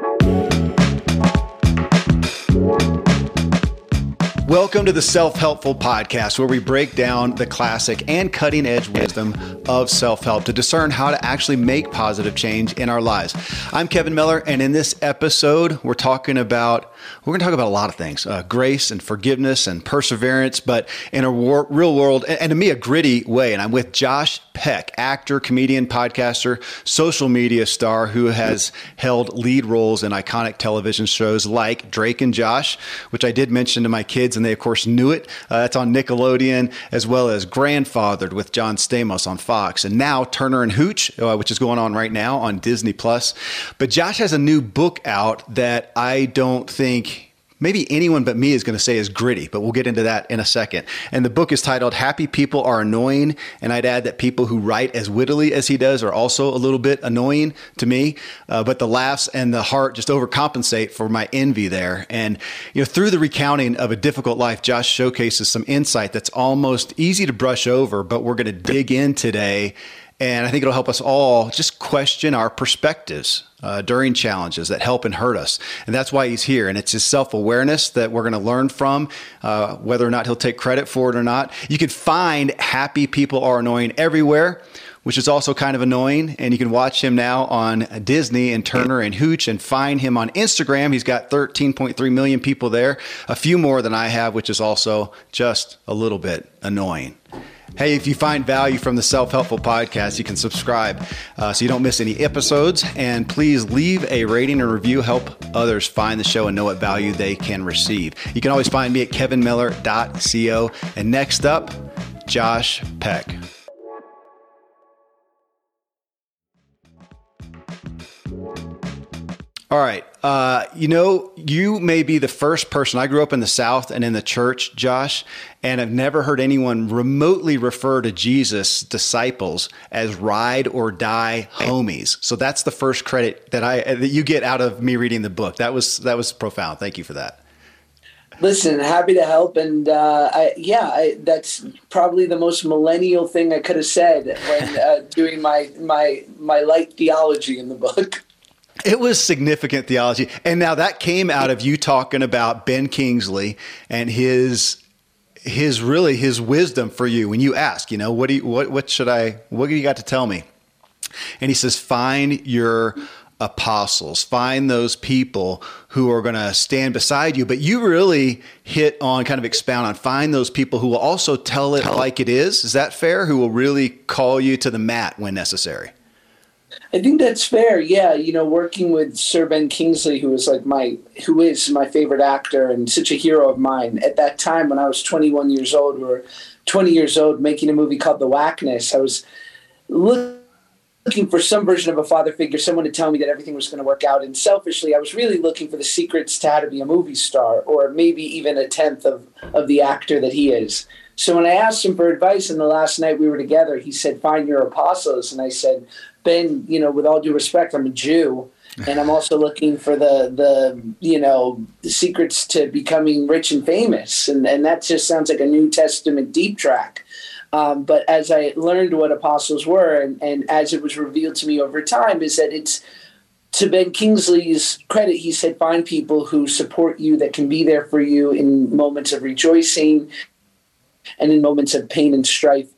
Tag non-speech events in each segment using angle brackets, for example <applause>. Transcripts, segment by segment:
Bye. Welcome to the Self Helpful Podcast, where we break down the classic and cutting edge wisdom of self help to discern how to actually make positive change in our lives. I'm Kevin Miller, and in this episode, we're talking about we're going to talk about a lot of things uh, grace and forgiveness and perseverance, but in a war- real world, and, and to me, a gritty way. And I'm with Josh Peck, actor, comedian, podcaster, social media star who has held lead roles in iconic television shows like Drake and Josh, which I did mention to my kids, and they, of course, knew it. Uh, that's on Nickelodeon, as well as Grandfathered with John Stamos on Fox, and now Turner and Hooch, uh, which is going on right now on Disney Plus. But Josh has a new book out that I don't think maybe anyone but me is going to say is gritty, but we'll get into that in a second. And the book is titled Happy People Are Annoying. And I'd add that people who write as wittily as he does are also a little bit annoying to me. Uh, but the laughs and the heart just overcompensate for my envy there. And, you know, through the recounting of a difficult life, Josh showcases some insight that's almost easy to brush over, but we're going to dig in today and I think it'll help us all just question our perspectives uh, during challenges that help and hurt us. And that's why he's here. And it's his self awareness that we're going to learn from, uh, whether or not he'll take credit for it or not. You can find Happy People Are Annoying everywhere which is also kind of annoying. And you can watch him now on Disney and Turner and Hooch and find him on Instagram. He's got 13.3 million people there, a few more than I have, which is also just a little bit annoying. Hey, if you find value from the Self Helpful Podcast, you can subscribe uh, so you don't miss any episodes. And please leave a rating or review, help others find the show and know what value they can receive. You can always find me at kevinmiller.co. And next up, Josh Peck. All right. Uh, you know, you may be the first person. I grew up in the South and in the church, Josh, and I've never heard anyone remotely refer to Jesus' disciples as ride or die homies. So that's the first credit that I that you get out of me reading the book. That was that was profound. Thank you for that. Listen, happy to help, and uh, I, yeah, I, that's probably the most millennial thing I could have said when uh, doing my my my light theology in the book. It was significant theology. And now that came out of you talking about Ben Kingsley and his his really his wisdom for you when you ask, you know, what do you what what should I what do you got to tell me? And he says, find your apostles, find those people who are going to stand beside you. But you really hit on kind of expound on find those people who will also tell it like it is. Is that fair? Who will really call you to the mat when necessary? I think that's fair. Yeah, you know, working with Sir Ben Kingsley, who was like my, who is my favorite actor and such a hero of mine. At that time, when I was 21 years old, or 20 years old, making a movie called The Whackness. I was looking for some version of a father figure, someone to tell me that everything was going to work out. And selfishly, I was really looking for the secrets to how to be a movie star, or maybe even a tenth of of the actor that he is. So when I asked him for advice, in the last night we were together, he said, "Find your apostles," and I said Ben, you know, with all due respect, I'm a Jew, and I'm also looking for the the you know the secrets to becoming rich and famous, and and that just sounds like a New Testament deep track. Um, but as I learned what apostles were, and, and as it was revealed to me over time, is that it's to Ben Kingsley's credit, he said, find people who support you that can be there for you in moments of rejoicing and in moments of pain and strife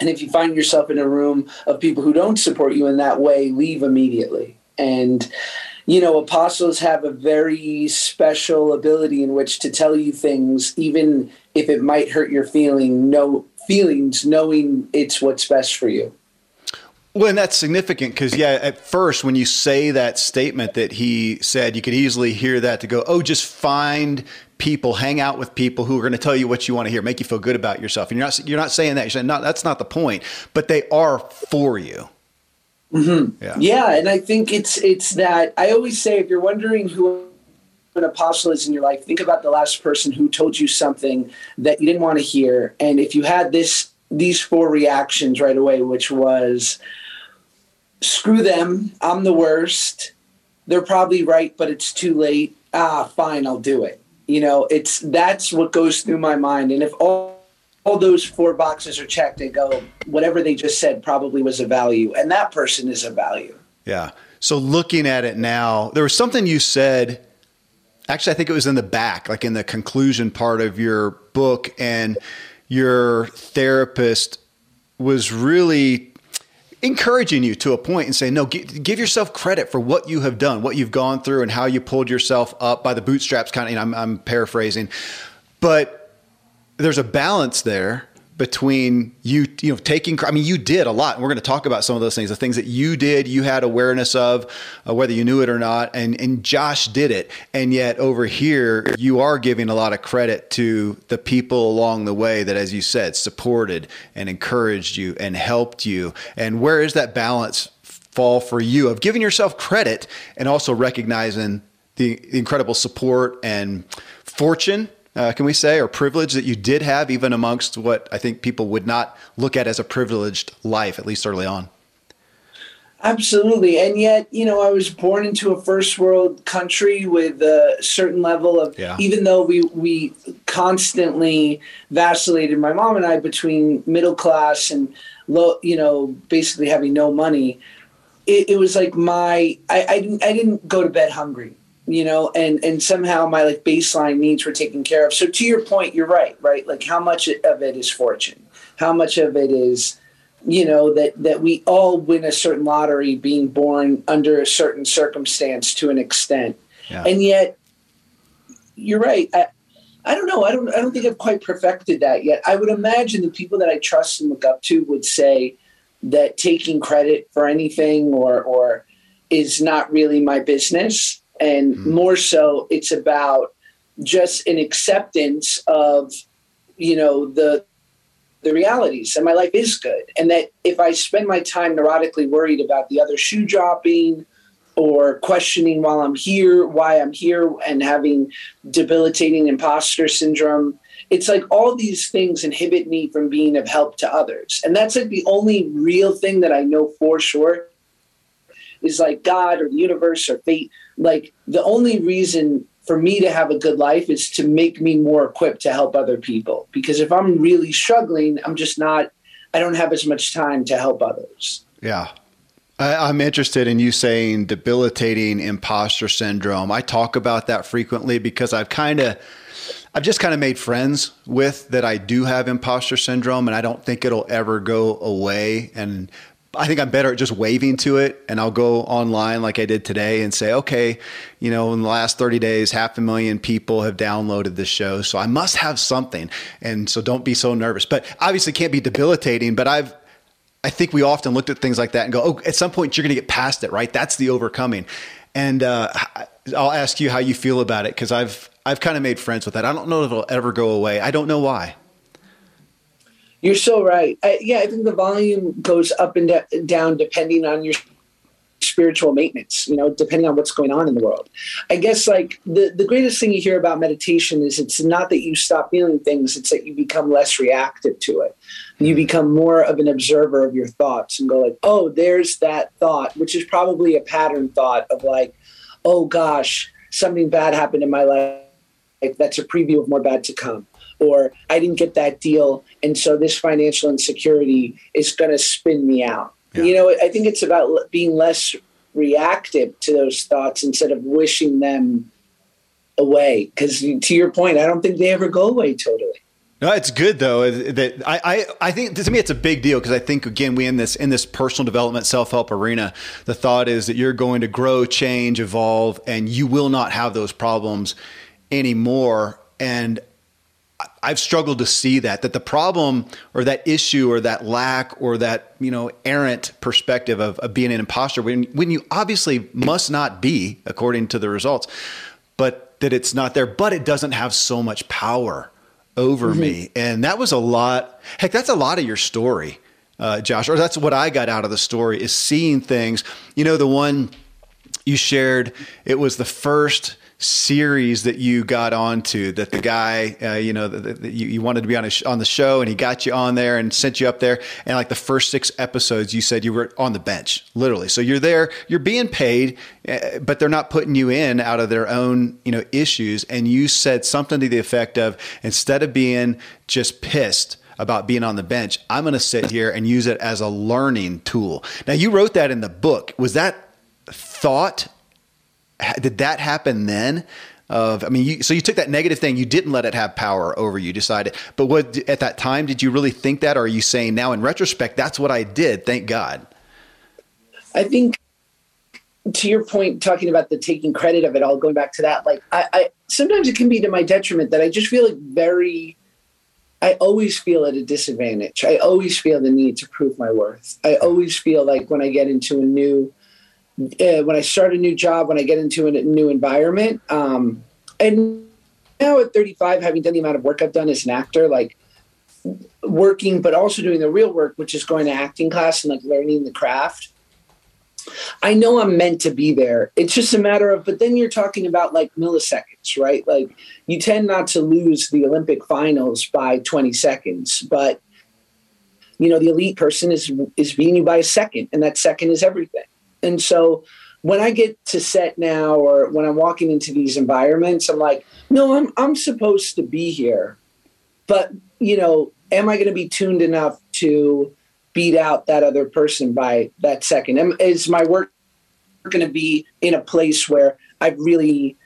and if you find yourself in a room of people who don't support you in that way, leave immediately. And, you know, apostles have a very special ability in which to tell you things, even if it might hurt your feeling, no feelings, knowing it's what's best for you. Well, and that's significant because, yeah, at first, when you say that statement that he said, you could easily hear that to go, oh, just find people, hang out with people who are going to tell you what you want to hear, make you feel good about yourself. And you're not you're not saying that. You're saying no, that's not the point. But they are for you. Mm-hmm. Yeah. yeah, and I think it's it's that I always say if you're wondering who an apostle is in your life, think about the last person who told you something that you didn't want to hear, and if you had this these four reactions right away, which was screw them, I'm the worst. They're probably right, but it's too late. Ah, fine, I'll do it you know it's that's what goes through my mind and if all all those four boxes are checked they go whatever they just said probably was a value and that person is a value yeah So looking at it now, there was something you said. Actually, I think it was in the back, like in the conclusion part of your book, and your therapist was really encouraging you to a point and saying, no, give yourself credit for what you have done, what you've gone through, and how you pulled yourself up by the bootstraps. Kind of, you know, I'm, I'm paraphrasing, but there's a balance there between you you know taking i mean you did a lot and we're going to talk about some of those things the things that you did you had awareness of uh, whether you knew it or not and and josh did it. And yet over here you are giving a lot of credit to the people along the way that as you said supported and encouraged you and helped you. And where is that balance fall for you of giving yourself credit and also recognizing the incredible support and fortune uh, can we say, or privilege that you did have, even amongst what I think people would not look at as a privileged life, at least early on? Absolutely. And yet, you know, I was born into a first world country with a certain level of, yeah. even though we, we constantly vacillated, my mom and I, between middle class and low, you know, basically having no money, it, it was like my, I, I, didn't, I didn't go to bed hungry you know and and somehow my like baseline needs were taken care of. So to your point you're right right? Like how much of it is fortune? How much of it is you know that that we all win a certain lottery being born under a certain circumstance to an extent. Yeah. and yet you're right I, I don't know I don't I don't think I've quite perfected that yet. I would imagine the people that I trust and look up to would say that taking credit for anything or or is not really my business and mm. more so it's about just an acceptance of you know the the realities and my life is good and that if i spend my time neurotically worried about the other shoe dropping or questioning while i'm here why i'm here and having debilitating imposter syndrome it's like all these things inhibit me from being of help to others and that's like the only real thing that i know for sure is like god or the universe or fate like the only reason for me to have a good life is to make me more equipped to help other people. Because if I'm really struggling, I'm just not, I don't have as much time to help others. Yeah. I, am interested in you saying debilitating imposter syndrome. I talk about that frequently because I've kind of, I've just kind of made friends with that I do have imposter syndrome and I don't think it'll ever go away. And I think I'm better at just waving to it. And I'll go online like I did today and say, okay, you know, in the last 30 days, half a million people have downloaded this show. So I must have something. And so don't be so nervous. But obviously can't be debilitating. But I've, I think we often looked at things like that and go, oh, at some point you're going to get past it, right? That's the overcoming. And uh, I'll ask you how you feel about it because I've, I've kind of made friends with that. I don't know if it'll ever go away. I don't know why. You're so right. I, yeah, I think the volume goes up and de- down depending on your spiritual maintenance, you know, depending on what's going on in the world. I guess like the, the greatest thing you hear about meditation is it's not that you stop feeling things, it's that you become less reactive to it. You hmm. become more of an observer of your thoughts and go like, oh, there's that thought, which is probably a pattern thought of like, oh gosh, something bad happened in my life. That's a preview of more bad to come or I didn't get that deal. And so this financial insecurity is going to spin me out. Yeah. You know, I think it's about being less reactive to those thoughts instead of wishing them away. Because to your point, I don't think they ever go away totally. No, it's good though. That I, I, I think to me it's a big deal because I think again we in this in this personal development self help arena, the thought is that you're going to grow, change, evolve, and you will not have those problems anymore. And I've struggled to see that that the problem or that issue or that lack or that you know errant perspective of, of being an imposter when when you obviously must not be according to the results, but that it's not there, but it doesn't have so much power over mm-hmm. me, and that was a lot. Heck, that's a lot of your story, uh, Josh, or that's what I got out of the story is seeing things. You know, the one you shared, it was the first series that you got onto that the guy uh, you know that you, you, wanted to be on sh- on the show and he got you on there and sent you up there. And like the first six episodes you said you were on the bench literally. So you're there you're being paid uh, but they're not putting you in out of their own you know issues. And you said something to the effect of instead of being just pissed about being on the bench i'm going to sit here and use it as a learning tool. Now you wrote that in the book. Was that thought did that happen then? Of, I mean, you, so you took that negative thing, you didn't let it have power over you, decided. But what at that time did you really think that, or are you saying now in retrospect that's what I did? Thank God. I think to your point, talking about the taking credit of it all, going back to that, like I, I sometimes it can be to my detriment that I just feel like very. I always feel at a disadvantage. I always feel the need to prove my worth. I always feel like when I get into a new uh, when I start a new job, when I get into a new environment. Um, and now at 35, having done the amount of work I've done as an actor, like working, but also doing the real work, which is going to acting class and like learning the craft. I know I'm meant to be there. It's just a matter of, but then you're talking about like milliseconds, right? Like you tend not to lose the Olympic finals by 20 seconds, but you know, the elite person is is beating you by a second, and that second is everything. And so when I get to set now or when I'm walking into these environments, I'm like, no, I'm I'm supposed to be here. But, you know, am I going to be tuned enough to beat out that other person by that second? Am, is my work going to be in a place where I've really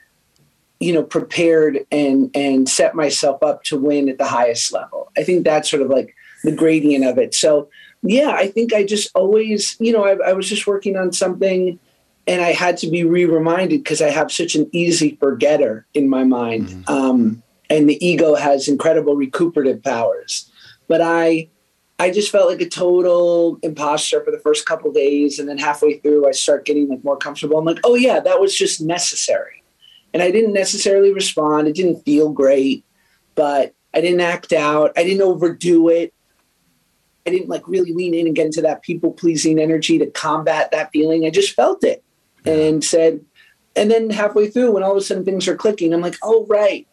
you know prepared and and set myself up to win at the highest level i think that's sort of like the gradient of it so yeah, I think I just always, you know, I, I was just working on something and I had to be re reminded because I have such an easy forgetter in my mind. Mm-hmm. Um, and the ego has incredible recuperative powers. But I, I just felt like a total imposter for the first couple days, and then halfway through, I start getting like more comfortable. I'm like, oh yeah, that was just necessary, and I didn't necessarily respond. It didn't feel great, but I didn't act out. I didn't overdo it. I didn't like really lean in and get into that people pleasing energy to combat that feeling. I just felt it and said, and then halfway through, when all of a sudden things are clicking, I'm like, oh, right.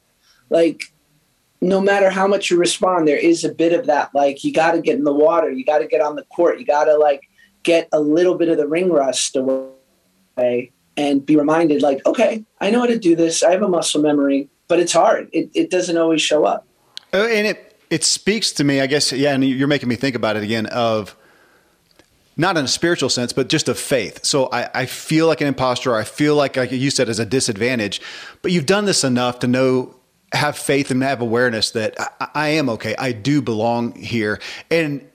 Like, no matter how much you respond, there is a bit of that. Like, you got to get in the water, you got to get on the court, you got to like get a little bit of the ring rust away and be reminded, like, okay, I know how to do this. I have a muscle memory, but it's hard. It, it doesn't always show up. Oh, and it it speaks to me, I guess, yeah, and you're making me think about it again of not in a spiritual sense, but just of faith. So I, I feel like an imposter. I feel like, like you said, as a disadvantage, but you've done this enough to know, have faith and have awareness that I, I am okay. I do belong here. And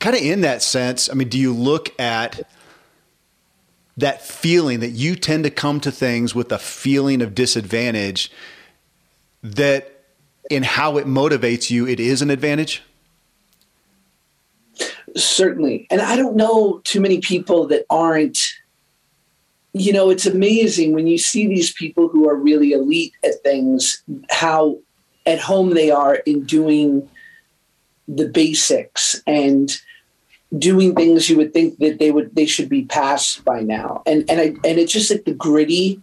kind of in that sense, I mean, do you look at that feeling that you tend to come to things with a feeling of disadvantage that in how it motivates you, it is an advantage? Certainly. And I don't know too many people that aren't, you know, it's amazing when you see these people who are really elite at things, how at home they are in doing the basics and doing things you would think that they would they should be past by now and and I and it's just like the gritty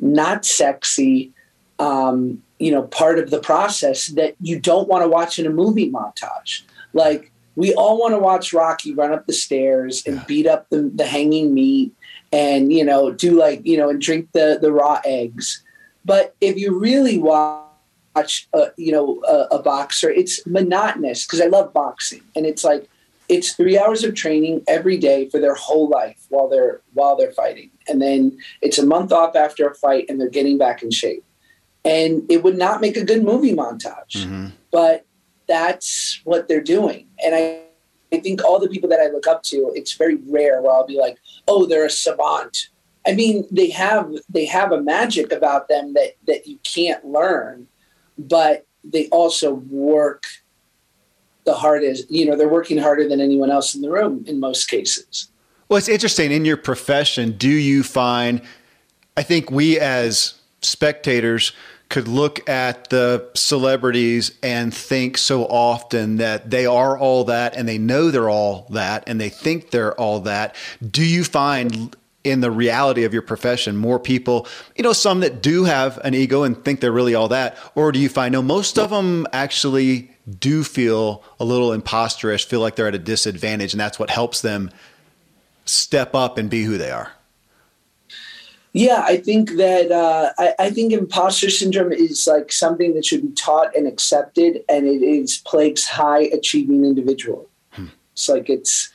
not sexy um you know part of the process that you don't want to watch in a movie montage. Like we all want to watch rocky run up the stairs and yeah. beat up the, the hanging meat and you know do like you know and drink the the raw eggs. But if you really watch a, you know a, a boxer it's monotonous because i love boxing and it's like it's three hours of training every day for their whole life while they're while they're fighting. And then it's a month off after a fight and they're getting back in shape and it would not make a good movie montage. Mm-hmm. But that's what they're doing, and I, I think all the people that I look up to, it's very rare where I'll be like, oh, they're a savant. I mean, they have they have a magic about them that that you can't learn, but they also work the hardest. You know, they're working harder than anyone else in the room in most cases. Well, it's interesting in your profession. Do you find? I think we as spectators could look at the celebrities and think so often that they are all that and they know they're all that and they think they're all that. Do you find in the reality of your profession more people, you know, some that do have an ego and think they're really all that? Or do you find no, most of them actually do feel a little imposterish, feel like they're at a disadvantage, and that's what helps them step up and be who they are? Yeah, I think that uh, I, I, think imposter syndrome is like something that should be taught and accepted, and it is plagues high achieving individual. Hmm. It's like it's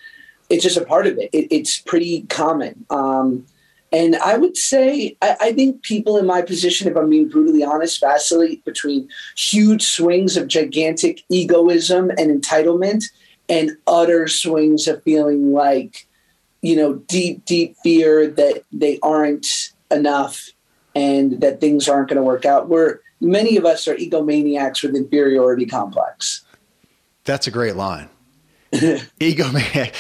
it's just a part of it. it it's pretty common, um, And I would say, I, I, think people in my position, if I'm being brutally honest, vacillate between huge swings of gigantic egoism and entitlement and utter swings of feeling like, you know, deep, deep fear that they aren't enough and that things aren't going to work out. We're, many of us are egomaniacs with inferiority complex. That's a great line. <laughs> egomaniac.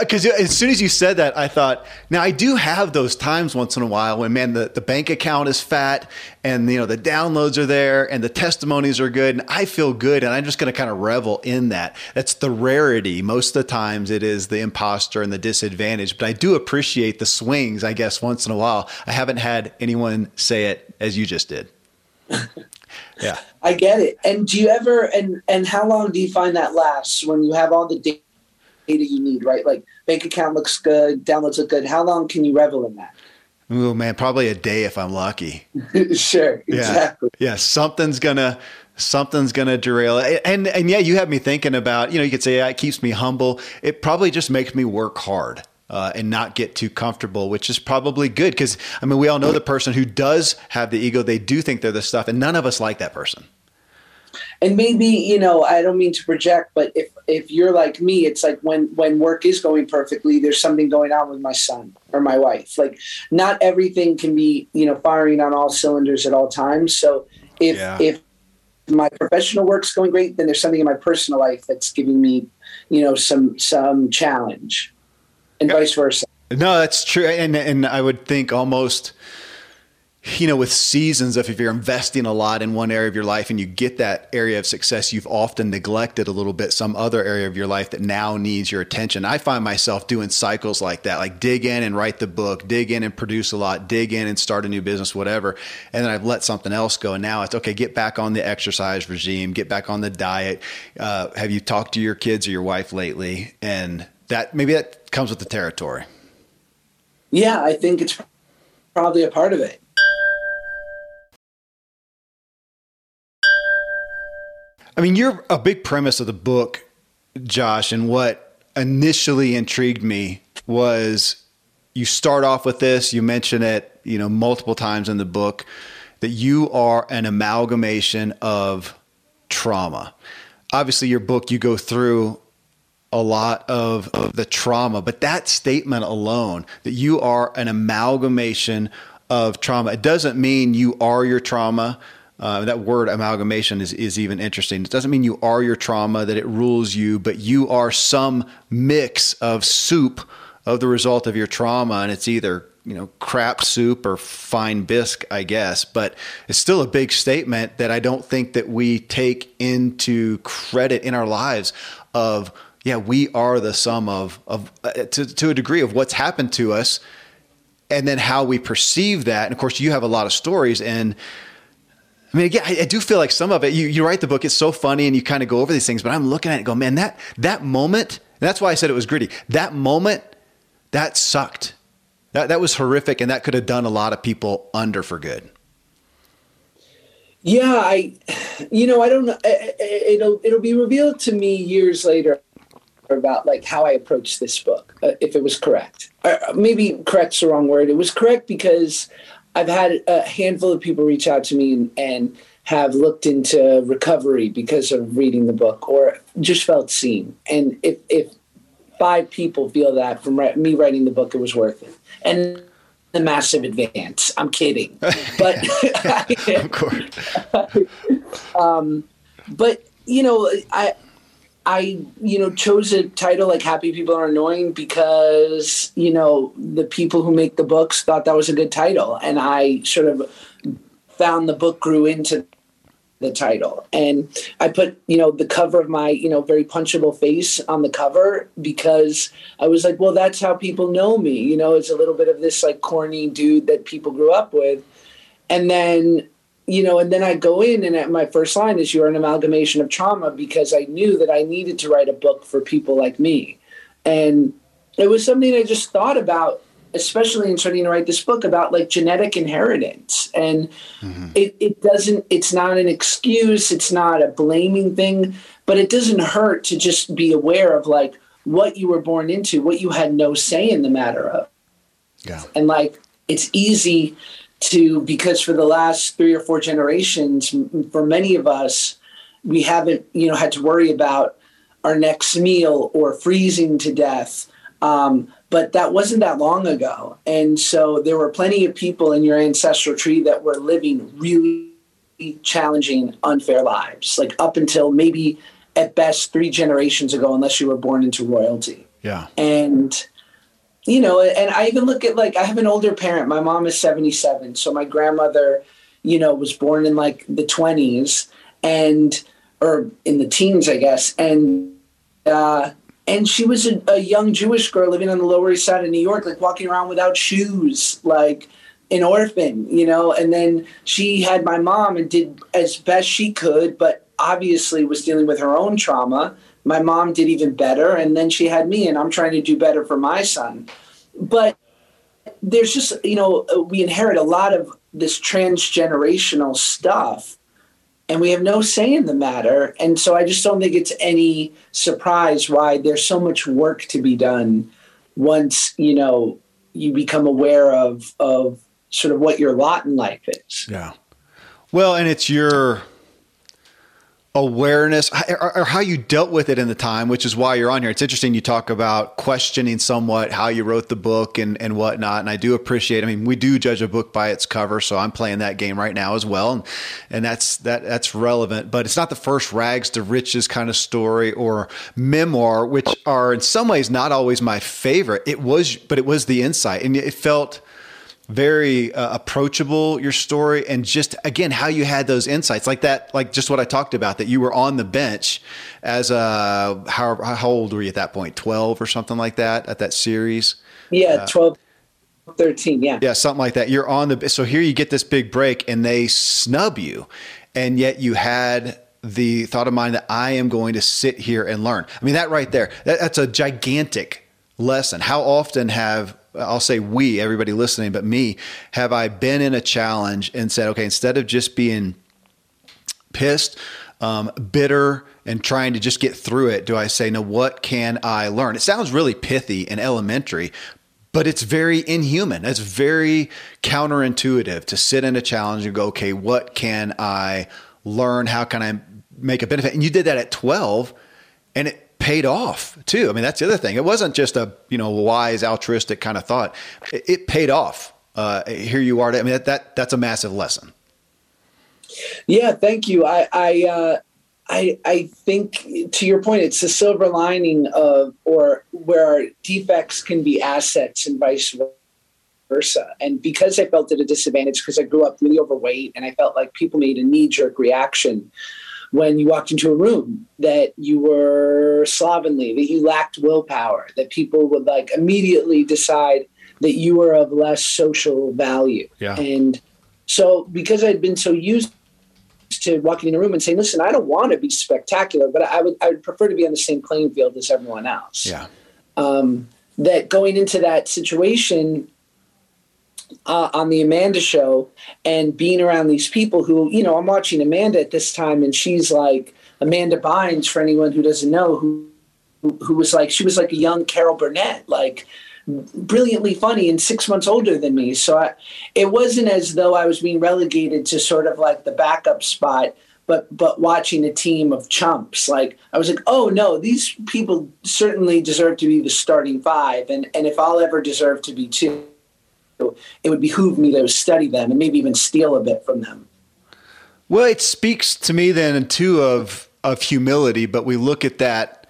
Because uh, as soon as you said that, I thought, now I do have those times once in a while when, man, the, the bank account is fat and, you know, the downloads are there and the testimonies are good and I feel good and I'm just going to kind of revel in that. That's the rarity. Most of the times it is the imposter and the disadvantage, but I do appreciate the swings, I guess, once in a while. I haven't had anyone say it as you just did. <laughs> Yeah. <laughs> I get it. And do you ever and and how long do you find that lasts when you have all the data you need, right? Like bank account looks good, downloads look good. How long can you revel in that? Oh man, probably a day if I'm lucky. <laughs> sure, exactly. Yeah. yeah, something's gonna something's gonna derail it. And and yeah, you have me thinking about, you know, you could say yeah, it keeps me humble. It probably just makes me work hard uh, and not get too comfortable, which is probably good because I mean we all know the person who does have the ego. They do think they're the stuff, and none of us like that person. And maybe you know I don't mean to project, but if if you're like me, it's like when when work is going perfectly, there's something going on with my son or my wife. Like not everything can be you know firing on all cylinders at all times. So if yeah. if my professional work's going great, then there's something in my personal life that's giving me, you know, some some challenge and vice versa. No, that's true. And and I would think almost you know, with seasons of if you're investing a lot in one area of your life and you get that area of success, you've often neglected a little bit some other area of your life that now needs your attention. I find myself doing cycles like that, like dig in and write the book, dig in and produce a lot, dig in and start a new business, whatever. And then I've let something else go. And now it's okay, get back on the exercise regime, get back on the diet. Uh, have you talked to your kids or your wife lately? And that maybe that comes with the territory. Yeah, I think it's probably a part of it. I mean, you're a big premise of the book, Josh, and what initially intrigued me was you start off with this, you mention it, you know, multiple times in the book that you are an amalgamation of trauma. Obviously, your book you go through a lot of, of the trauma, but that statement alone that you are an amalgamation of trauma, it doesn't mean you are your trauma. Uh, that word amalgamation is, is even interesting. It doesn't mean you are your trauma, that it rules you, but you are some mix of soup of the result of your trauma. And it's either, you know, crap soup or fine bisque, I guess. But it's still a big statement that I don't think that we take into credit in our lives of yeah, we are the sum of of uh, to to a degree of what's happened to us, and then how we perceive that. And of course, you have a lot of stories and. I mean, again, I, I do feel like some of it. You, you write the book; it's so funny, and you kind of go over these things. But I'm looking at it, and go, man, that that moment. that's why I said it was gritty. That moment, that sucked. That that was horrific, and that could have done a lot of people under for good. Yeah, I, you know, I don't know. It'll it'll be revealed to me years later about like how I approached this book, uh, if it was correct. Uh, maybe correct's the wrong word. It was correct because I've had a handful of people reach out to me and, and have looked into recovery because of reading the book or just felt seen. And if, if five people feel that from me writing the book, it was worth it. And the massive advance. I'm kidding, <laughs> but of course. <laughs> um, but you know, I I, you know, chose a title like Happy People Are Annoying because, you know, the people who make the books thought that was a good title. And I sort of found the book grew into the title. And I put, you know, the cover of my, you know, very punchable face on the cover because I was like, well, that's how people know me. You know, it's a little bit of this like corny dude that people grew up with. And then you know, and then I go in and at my first line is you're an amalgamation of trauma because I knew that I needed to write a book for people like me. And it was something I just thought about, especially in starting to write this book about like genetic inheritance. And mm-hmm. it, it doesn't, it's not an excuse, it's not a blaming thing, but it doesn't hurt to just be aware of like what you were born into, what you had no say in the matter of. Yeah. And like it's easy to because for the last three or four generations, for many of us, we haven't you know had to worry about our next meal or freezing to death. Um, but that wasn't that long ago, and so there were plenty of people in your ancestral tree that were living really challenging, unfair lives, like up until maybe at best three generations ago, unless you were born into royalty. Yeah, and you know, and I even look at like I have an older parent. My mom is 77, so my grandmother, you know, was born in like the 20s and or in the teens, I guess, and uh, and she was a, a young Jewish girl living on the Lower East Side of New York, like walking around without shoes, like an orphan, you know. And then she had my mom and did as best she could, but obviously was dealing with her own trauma my mom did even better and then she had me and i'm trying to do better for my son. But there's just you know we inherit a lot of this transgenerational stuff and we have no say in the matter. And so i just don't think it's any surprise why there's so much work to be done once you know you become aware of of sort of what your lot in life is. Yeah. Well and it's your awareness or, or, how you dealt with it in the time, which is why you're on here. It's interesting you talk about questioning somewhat how you wrote the book and, and whatnot. And I do appreciate, I mean, we do judge a book by its cover. So I'm playing that game right now as well. And, and that's, that, that's relevant, but it's not the first rags to riches kind of story or memoir, which are in some ways not always my favorite. It was, but it was the insight and it felt, very uh, approachable your story and just again how you had those insights like that like just what i talked about that you were on the bench as a how, how old were you at that point? 12 or something like that at that series? Yeah uh, 12 13 yeah. Yeah something like that. You're on the so here you get this big break and they snub you and yet you had the thought of mind that i am going to sit here and learn. I mean that right there that, that's a gigantic lesson. How often have I'll say we, everybody listening, but me, have I been in a challenge and said, okay, instead of just being pissed, um, bitter, and trying to just get through it, do I say, no, what can I learn? It sounds really pithy and elementary, but it's very inhuman. It's very counterintuitive to sit in a challenge and go, okay, what can I learn? How can I make a benefit? And you did that at 12 and it paid off too. I mean, that's the other thing. It wasn't just a you know wise altruistic kind of thought. It, it paid off. Uh, here you are. I mean, that, that that's a massive lesson. Yeah, thank you. I I, uh, I I think to your point, it's the silver lining of or where defects can be assets and vice versa. And because I felt at a disadvantage because I grew up really overweight and I felt like people made a knee jerk reaction when you walked into a room that you were slovenly, that you lacked willpower, that people would like immediately decide that you were of less social value. Yeah. And so because I'd been so used to walking in a room and saying, listen, I don't want to be spectacular, but I would I would prefer to be on the same playing field as everyone else. Yeah. Um, that going into that situation, uh, on the Amanda show and being around these people who, you know, I'm watching Amanda at this time and she's like Amanda Bynes, for anyone who doesn't know, who, who was like, she was like a young Carol Burnett, like brilliantly funny and six months older than me. So I, it wasn't as though I was being relegated to sort of like the backup spot. But, but watching a team of chumps, like I was like, oh no, these people certainly deserve to be the starting five, and and if I'll ever deserve to be two, it would behoove me to study them and maybe even steal a bit from them. Well, it speaks to me then too of of humility, but we look at that.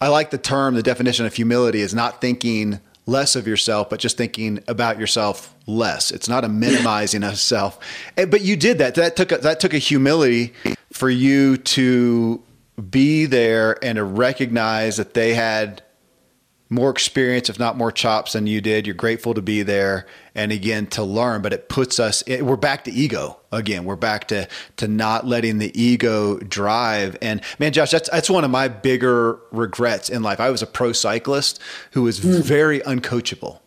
I like the term, the definition of humility is not thinking less of yourself, but just thinking about yourself less. It's not a minimizing of self. Eh, but you did that. That took a, that took a humility for you to be there and to recognize that they had more experience, if not more chops than you did. You're grateful to be there and again to learn, but it puts us, it, we're back to ego again. We're back to, to not letting the ego drive. And man, Josh, that's, that's one of my bigger regrets in life. I was a pro cyclist who was mm. very uncoachable.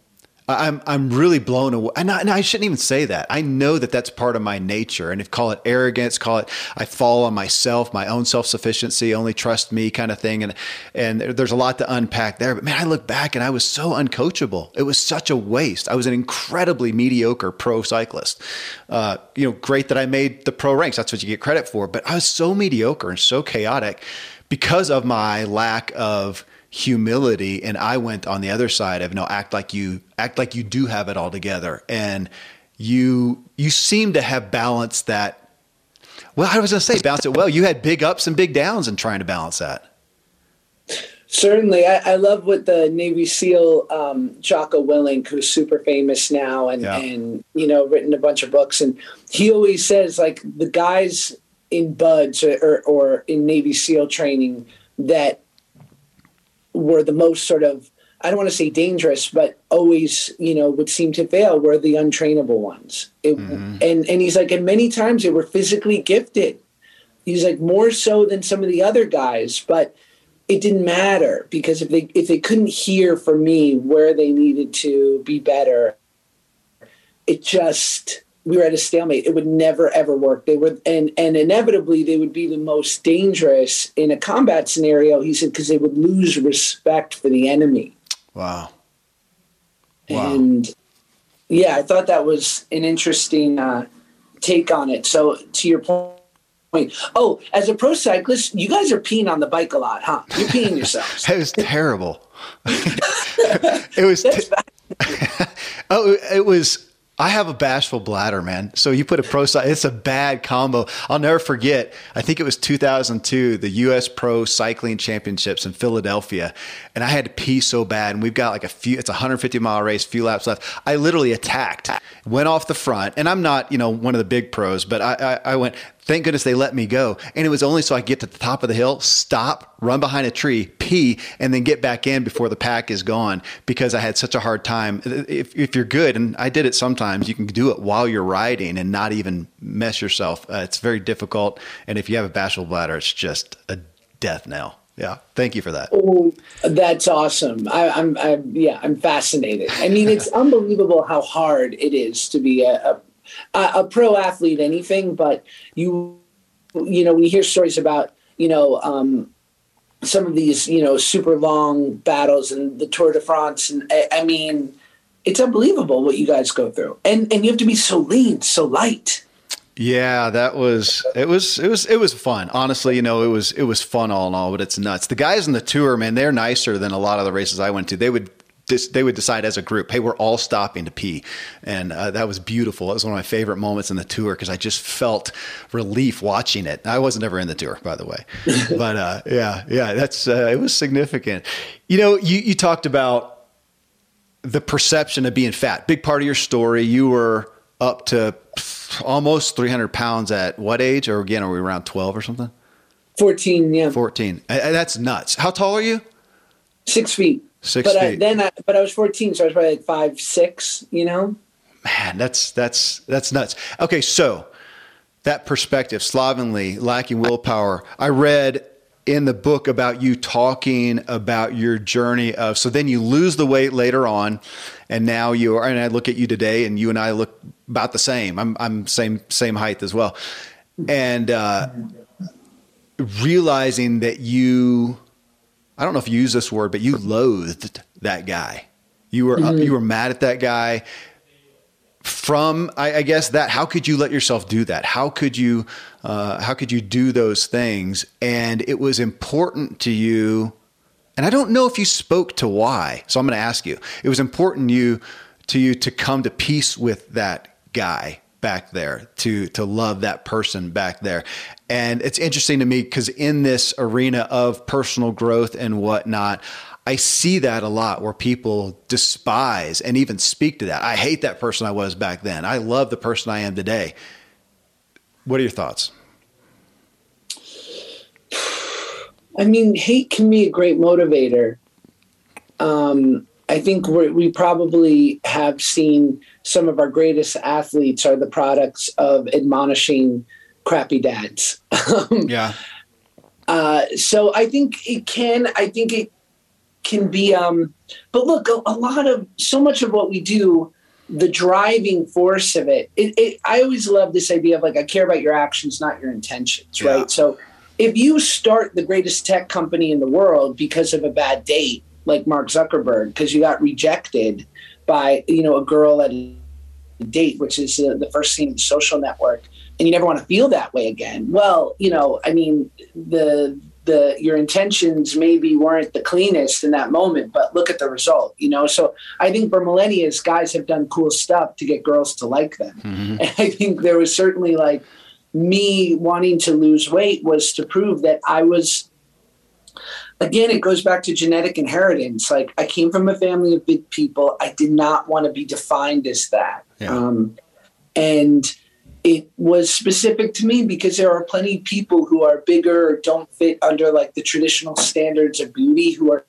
I'm I'm really blown away. And I, and I, shouldn't even say that. I know that that's part of my nature. And if call it arrogance, call it I fall on myself, my own self sufficiency, only trust me kind of thing. And and there's a lot to unpack there. But man, I look back and I was so uncoachable. It was such a waste. I was an incredibly mediocre pro cyclist. Uh, you know, great that I made the pro ranks. That's what you get credit for. But I was so mediocre and so chaotic because of my lack of humility and I went on the other side of no act like you act like you do have it all together. And you you seem to have balanced that. Well I was going to say balance it well. You had big ups and big downs in trying to balance that. Certainly. I, I love what the Navy SEAL um, Jocko Willink who's super famous now and yeah. and you know written a bunch of books and he always says like the guys in BUD/S or, or, or in Navy SEAL training that were the most sort of I don't want to say dangerous, but always, you know, would seem to fail were the untrainable ones. It, mm-hmm. And and he's like, and many times they were physically gifted. He's like more so than some of the other guys, but it didn't matter because if they if they couldn't hear from me where they needed to be better, it just we were at a stalemate. It would never ever work. They were, and and inevitably they would be the most dangerous in a combat scenario. He said because they would lose respect for the enemy. Wow. wow. And yeah, I thought that was an interesting uh, take on it. So to your point. Oh, as a pro cyclist, you guys are peeing on the bike a lot, huh? You're peeing yourselves. <laughs> <laughs> it was terrible. it was. T- <laughs> oh, it was I have a bashful bladder, man. So you put a pro side, it's a bad combo. I'll never forget. I think it was 2002, the U.S. Pro Cycling Championships in Philadelphia, and I had to pee so bad. And we've got like a few. It's a 150 mile race, few laps left. I literally attacked, went off the front, and I'm not, you know, one of the big pros, but I, I, I went Thank goodness they let me go. And it was only so I get to the top of the hill, stop, run behind a tree, pee, and then get back in before the pack is gone because I had such a hard time. If, if you're good, and I did it sometimes, you can do it while you're riding and not even mess yourself. Uh, it's very difficult. And if you have a bashful bladder, it's just a death knell. Yeah. Thank you for that. Oh, that's awesome. I, am yeah, I'm fascinated. I mean, it's <laughs> unbelievable how hard it is to be a, a a, a pro athlete, anything, but you, you know, we hear stories about, you know, um, some of these, you know, super long battles and the Tour de France. And I, I mean, it's unbelievable what you guys go through. And, and you have to be so lean, so light. Yeah, that was it was it was it was fun. Honestly, you know, it was it was fun all in all, but it's nuts. The guys in the tour, man, they're nicer than a lot of the races I went to. They would they would decide as a group, hey, we're all stopping to pee, and uh, that was beautiful. That was one of my favorite moments in the tour because I just felt relief watching it. I wasn't ever in the tour, by the way, <laughs> but uh, yeah, yeah, that's uh, it was significant. You know, you you talked about the perception of being fat. Big part of your story. You were up to almost 300 pounds at what age? Or again, are we around 12 or something? 14, yeah. 14. That's nuts. How tall are you? Six feet. Six but feet. I, then, I, but I was 14, so I was probably like five, six. You know. Man, that's that's that's nuts. Okay, so that perspective, slovenly, lacking willpower. I read in the book about you talking about your journey of so then you lose the weight later on and now you are and I look at you today and you and I look about the same I'm I'm same same height as well and uh, realizing that you I don't know if you use this word, but you loathed that guy. You were mm-hmm. you were mad at that guy. From I, I, guess that how could you let yourself do that? How could you uh, how could you do those things? And it was important to you. And I don't know if you spoke to why. So I'm going to ask you. It was important you to you to come to peace with that guy back there to to love that person back there. And it's interesting to me because in this arena of personal growth and whatnot i see that a lot where people despise and even speak to that. I hate that person i was back then. I love the person i am today. What are your thoughts? I mean hate can be a great motivator. Um, I think we probably have seen some of our greatest athletes are the products of admonishing crappy dads. <laughs> yeah. Uh, so I think it can. I think it can be um but look a, a, lot of so much of what we do the driving force of it, it, it i always love this idea of like i care about your actions not your intentions yeah. right so if you start the greatest tech company in the world because of a bad date like mark zuckerberg because you got rejected by you know a girl at a date which is uh, the first scene the social network and you never want to feel that way again well you know i mean the the your intentions maybe weren't the cleanest in that moment, but look at the result, you know. So I think for millennia, guys have done cool stuff to get girls to like them. Mm-hmm. And <laughs> I think there was certainly like me wanting to lose weight was to prove that I was again, it goes back to genetic inheritance. Like I came from a family of big people. I did not want to be defined as that. Yeah. Um, and it was specific to me because there are plenty of people who are bigger or don't fit under like the traditional standards of beauty who are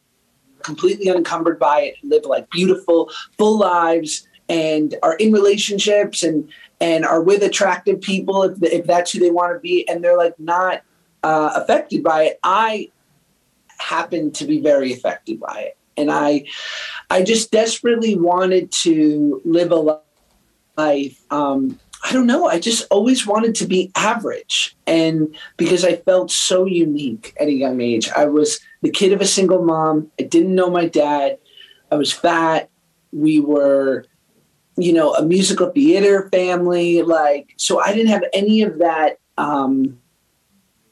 completely unencumbered by it live like beautiful full lives and are in relationships and and are with attractive people if, if that's who they want to be and they're like not uh, affected by it i happen to be very affected by it and i i just desperately wanted to live a life um, I don't know. I just always wanted to be average. And because I felt so unique at a young age, I was the kid of a single mom. I didn't know my dad. I was fat. We were, you know, a musical theater family. Like, so I didn't have any of that. Um,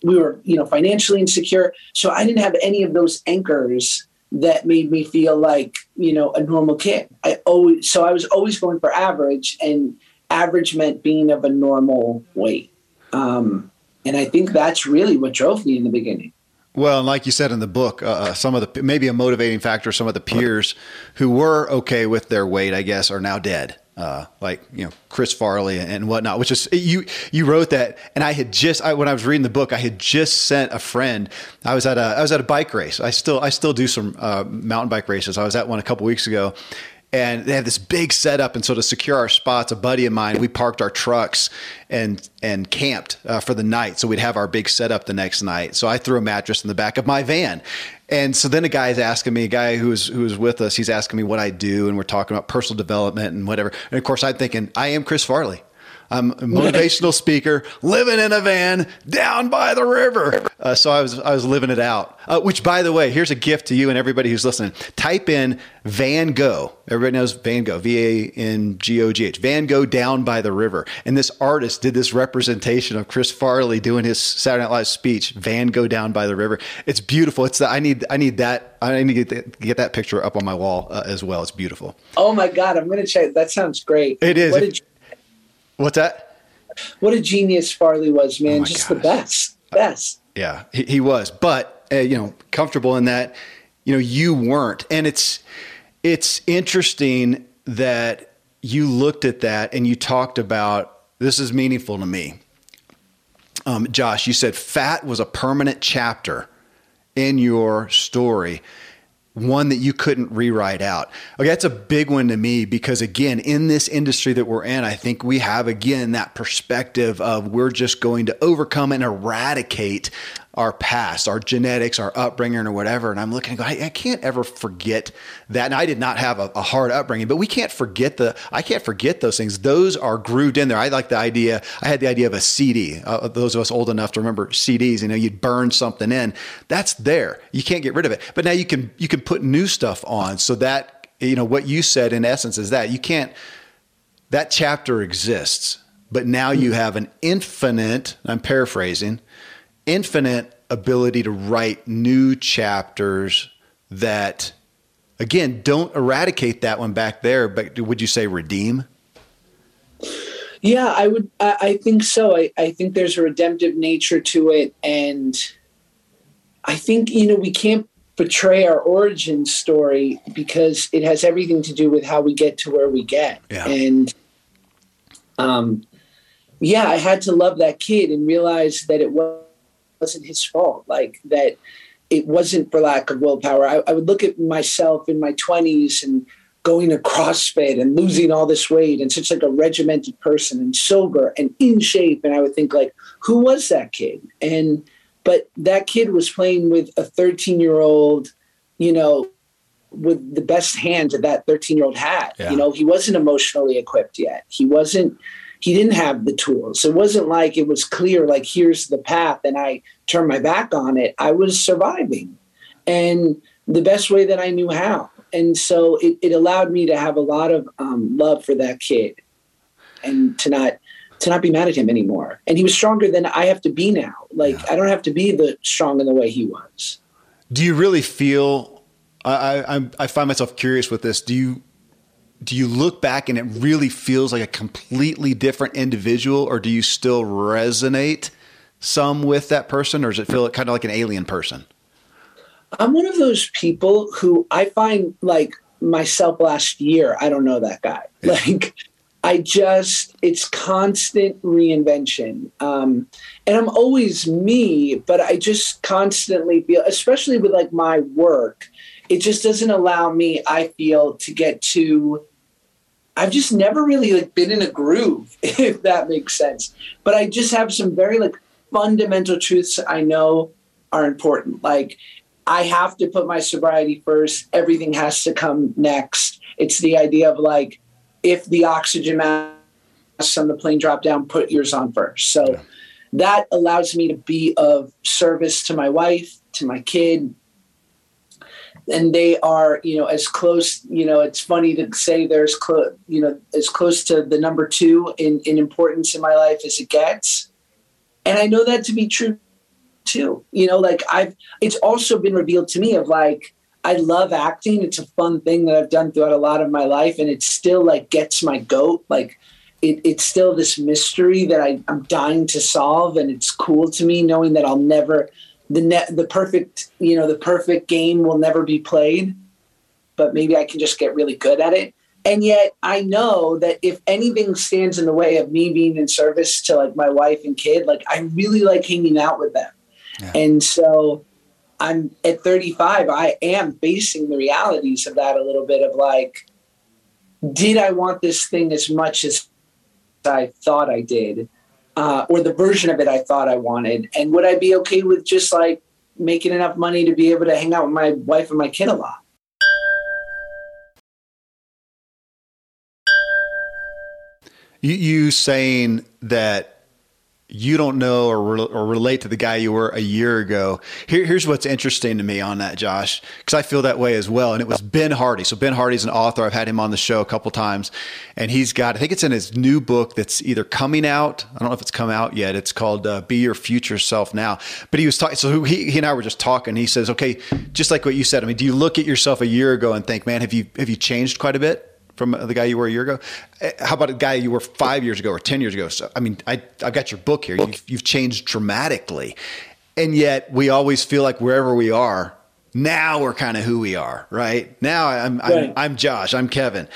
we were, you know, financially insecure. So I didn't have any of those anchors that made me feel like, you know, a normal kid. I always, so I was always going for average. And, average meant being of a normal weight. Um, and I think that's really what drove me in the beginning. Well, and like you said in the book, uh, uh, some of the maybe a motivating factor. Some of the peers who were okay with their weight, I guess, are now dead. Uh, like you know Chris Farley and whatnot, which is you you wrote that, and I had just I, when I was reading the book, I had just sent a friend. I was at a I was at a bike race. I still I still do some uh, mountain bike races. I was at one a couple weeks ago, and they have this big setup. And so to secure our spots, a buddy of mine, we parked our trucks and and camped uh, for the night. So we'd have our big setup the next night. So I threw a mattress in the back of my van. And so then a guy is asking me, a guy who's who's with us, he's asking me what I do, and we're talking about personal development and whatever. And of course, I'm thinking, I am Chris Farley. I'm a motivational speaker, living in a van down by the river. Uh, so I was I was living it out. Uh, which, by the way, here's a gift to you and everybody who's listening. Type in Van Gogh. Everybody knows Van Gogh, V A N G O G H. Van Gogh down by the river. And this artist did this representation of Chris Farley doing his Saturday Night Live speech. Van Gogh down by the river. It's beautiful. It's the I need I need that I need to get that, get that picture up on my wall uh, as well. It's beautiful. Oh my god, I'm going to check. That sounds great. It is. What did you What's that? What a genius Farley was, man! Oh Just gosh. the best, best. Yeah, he, he was, but uh, you know, comfortable in that. You know, you weren't, and it's it's interesting that you looked at that and you talked about this is meaningful to me. Um, Josh, you said fat was a permanent chapter in your story one that you couldn't rewrite out. Okay, that's a big one to me because again, in this industry that we're in, I think we have again that perspective of we're just going to overcome and eradicate our past, our genetics, our upbringing, or whatever. And I'm looking and go, I, I can't ever forget that. And I did not have a, a, hard upbringing, but we can't forget the, I can't forget those things. Those are grooved in there. I like the idea, I had the idea of a CD. Uh, those of us old enough to remember CDs, you know, you'd burn something in. That's there. You can't get rid of it. But now you can, you can put new stuff on. So that, you know, what you said in essence is that you can't, that chapter exists, but now you have an infinite, I'm paraphrasing, infinite ability to write new chapters that again don't eradicate that one back there but would you say redeem? Yeah i would i, think so. I, I think there's a redemptive nature to it and i think you know we can't betray our origin story because it has everything to do with how we get to where we get. Yeah. and um yeah i had to love that kid and realize that it was wasn't his fault. Like that it wasn't for lack of willpower. I, I, would look at myself in my 20s and going to CrossFit and losing all this weight and such like a regimented person and sober and in shape. And I would think like, who was that kid? And but that kid was playing with a 13 year old, you know, with the best hands that that 13 year old had. Yeah. You know, he wasn't emotionally equipped yet. He wasn't, he didn't have the tools. It wasn't like it was clear, like, here's the path, and I turned my back on it. I was surviving. And the best way that I knew how. And so it, it allowed me to have a lot of um, love for that kid and to not to not be mad at him anymore. And he was stronger than I have to be now. Like yeah. I don't have to be the strong in the way he was. Do you really feel? I, I I find myself curious with this. Do you do you look back and it really feels like a completely different individual, or do you still resonate some with that person, or does it feel kind of like an alien person? I'm one of those people who I find like myself last year. I don't know that guy. Yeah. Like I just, it's constant reinvention. Um, and I'm always me, but I just constantly feel, especially with like my work, it just doesn't allow me, I feel, to get to, I've just never really like been in a groove, <laughs> if that makes sense. But I just have some very like fundamental truths I know are important. Like I have to put my sobriety first. Everything has to come next. It's the idea of like, if the oxygen masks on the plane drop down, put yours on first. So yeah. that allows me to be of service to my wife, to my kid. And they are, you know, as close, you know, it's funny to say there's close, you know, as close to the number two in, in importance in my life as it gets. And I know that to be true too. You know, like I've, it's also been revealed to me of like, I love acting. It's a fun thing that I've done throughout a lot of my life, and it still like gets my goat. Like it, it's still this mystery that I, I'm dying to solve, and it's cool to me knowing that I'll never the net the perfect you know the perfect game will never be played, but maybe I can just get really good at it. And yet I know that if anything stands in the way of me being in service to like my wife and kid, like I really like hanging out with them. Yeah. And so I'm at 35, I am facing the realities of that a little bit of like, did I want this thing as much as I thought I did? Uh, or the version of it I thought I wanted? And would I be okay with just like making enough money to be able to hang out with my wife and my kid a lot? You, you saying that you don't know or, re- or relate to the guy you were a year ago. Here, here's what's interesting to me on that, Josh, because I feel that way as well. And it was Ben Hardy. So Ben Hardy's an author. I've had him on the show a couple times, and he's got I think it's in his new book that's either coming out. I don't know if it's come out yet. It's called uh, "Be Your Future Self Now." But he was talking. So he, he and I were just talking. He says, "Okay, just like what you said. I mean, do you look at yourself a year ago and think, man, have you have you changed quite a bit?" From the guy you were a year ago? Eh, how about a guy you were five years ago or 10 years ago? So, I mean, I, I've got your book here. You've, you've changed dramatically. And yet we always feel like wherever we are, now we're kind of who we are, right? Now I'm, right. I'm, I'm Josh, I'm Kevin.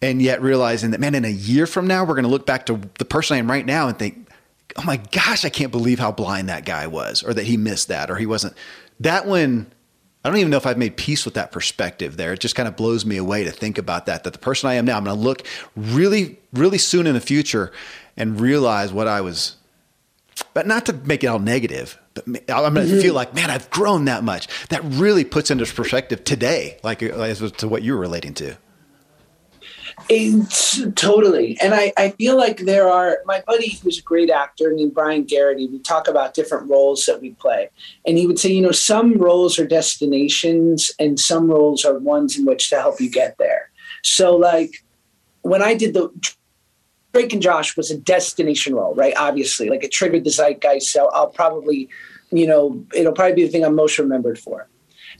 And yet realizing that, man, in a year from now, we're going to look back to the person I am right now and think, oh my gosh, I can't believe how blind that guy was, or that he missed that, or he wasn't. That one I don't even know if I've made peace with that perspective there. It just kind of blows me away to think about that, that the person I am now, I'm going to look really, really soon in the future and realize what I was, but not to make it all negative, but I'm going to mm-hmm. feel like, man, I've grown that much. That really puts into perspective today, like as to what you were relating to. It's totally. And I, I feel like there are my buddy who's a great actor named Brian Geraghty, we talk about different roles that we play. And he would say, you know, some roles are destinations and some roles are ones in which to help you get there. So like when I did the Drake and Josh was a destination role, right? Obviously. Like it triggered the zeitgeist. So I'll probably, you know, it'll probably be the thing I'm most remembered for.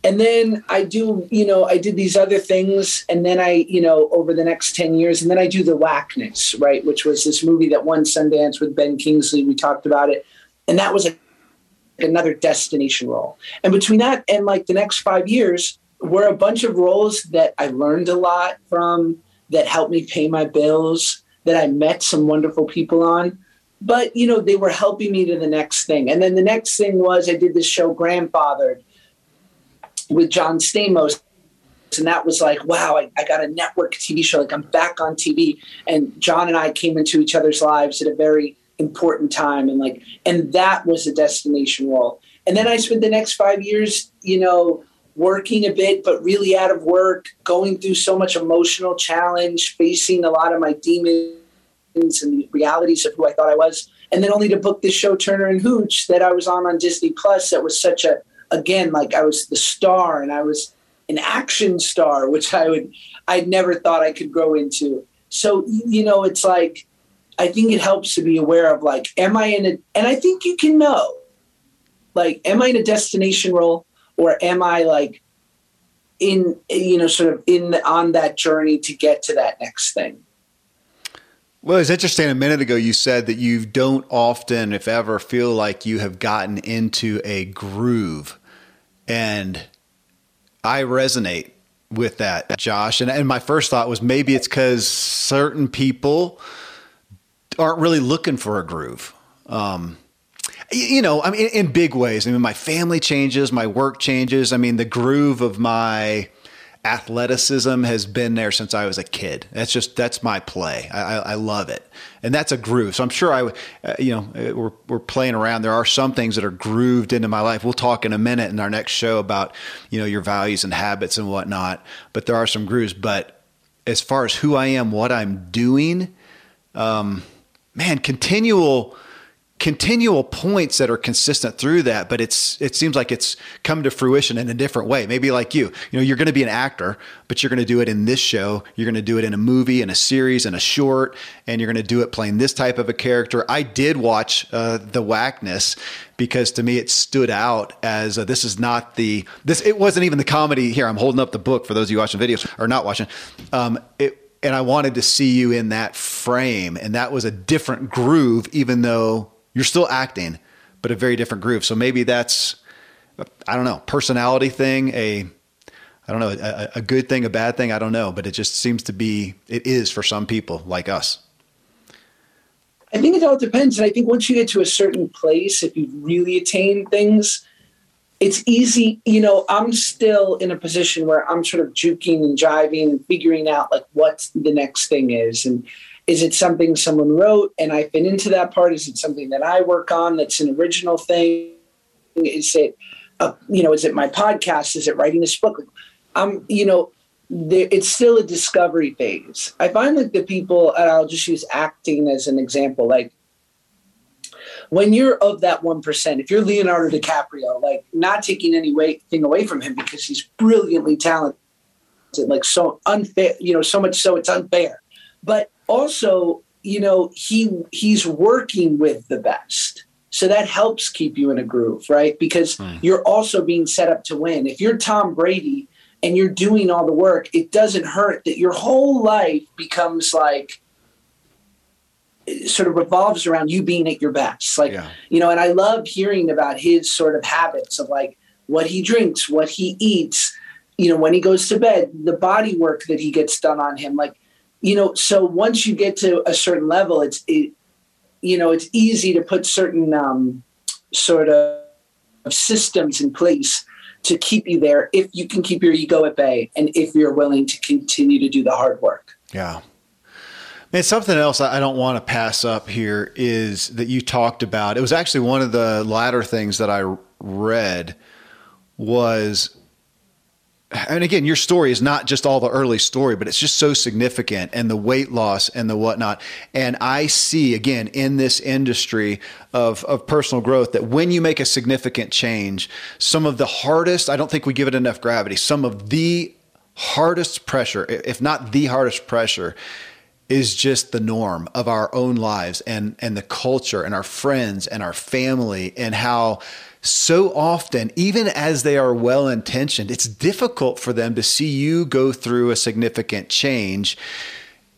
And then I do, you know, I did these other things. And then I, you know, over the next 10 years, and then I do The Whackness, right? Which was this movie that won Sundance with Ben Kingsley. We talked about it. And that was a, another destination role. And between that and like the next five years were a bunch of roles that I learned a lot from, that helped me pay my bills, that I met some wonderful people on but you know they were helping me to the next thing and then the next thing was i did this show grandfathered with John Stamos. And that was like, wow, I, I, got a network TV show. Like I'm back on TV. And John and I came into each other's lives at a very important time. And like, and that was a destination role. And then I spent the next five years, you know, working a bit, but really out of work, going through so much emotional challenge, facing a lot of my demons and the realities of who I thought I was. And then only to book this show, Turner and Hooch, that I was on on Disney Plus. That was such a, again, like I was the star and I was an action star, which I would, I never thought I could grow into. So, you know, it's like, I think it helps to be aware of like, am I in a, and I think you can know, like, am I in a destination role or am I like in, you know, sort of in on that journey to get to that next thing? Well, it's interesting. A minute ago, you said that you don't often, if ever, feel like you have gotten into a groove. And I resonate with that, Josh. And, and my first thought was maybe it's because certain people aren't really looking for a groove. Um, you know, I mean, in big ways. I mean, my family changes, my work changes. I mean, the groove of my athleticism has been there since I was a kid. That's just that's my play. I, I, I love it, and that's a groove. So I'm sure I, uh, you know, uh, we're we're playing around. There are some things that are grooved into my life. We'll talk in a minute in our next show about you know your values and habits and whatnot. But there are some grooves. But as far as who I am, what I'm doing, um, man, continual continual points that are consistent through that but it's it seems like it's come to fruition in a different way. Maybe like you you know you're going to be an actor but you're going to do it in this show. You're going to do it in a movie in a series in a short and you're going to do it playing this type of a character. I did watch uh, the whackness because to me it stood out as uh, this is not the this it wasn't even the comedy. Here i'm holding up the book for those of you watching videos or not watching. Um, it and I wanted to see you in that frame. And that was a different groove, even though you're still acting, but a very different groove. So maybe that's, I don't know, personality thing, a, I don't know, a, a good thing, a bad thing, I don't know, but it just seems to be, it is for some people like us. I think it all depends. And I think once you get to a certain place, if you've really attained things, it's easy. You know, I'm still in a position where I'm sort of juking and jiving and figuring out like what the next thing is. And is it something someone wrote and I've been into that part? Is it something that I work on that's an original thing? Is it, uh, you know, is it my podcast? Is it writing this book? I'm, you know, there, it's still a discovery phase. I find like the people, and I'll just use acting as an example, like when you're of that 1%, if you're Leonardo DiCaprio, like not taking anything away from him because he's brilliantly talented, like so unfair, you know, so much so it's unfair. But also, you know, he he's working with the best. So that helps keep you in a groove, right? Because mm. you're also being set up to win. If you're Tom Brady and you're doing all the work, it doesn't hurt that your whole life becomes like sort of revolves around you being at your best. Like, yeah. you know, and I love hearing about his sort of habits of like what he drinks, what he eats, you know, when he goes to bed, the body work that he gets done on him. Like, you know, so once you get to a certain level, it's it, you know, it's easy to put certain um, sort of systems in place to keep you there if you can keep your ego at bay and if you're willing to continue to do the hard work. Yeah. And something else I don't want to pass up here is that you talked about. It was actually one of the latter things that I read was and again, your story is not just all the early story, but it's just so significant and the weight loss and the whatnot. And I see again in this industry of, of personal growth that when you make a significant change, some of the hardest, I don't think we give it enough gravity, some of the hardest pressure, if not the hardest pressure, is just the norm of our own lives and, and the culture and our friends and our family and how so often, even as they are well intentioned, it's difficult for them to see you go through a significant change.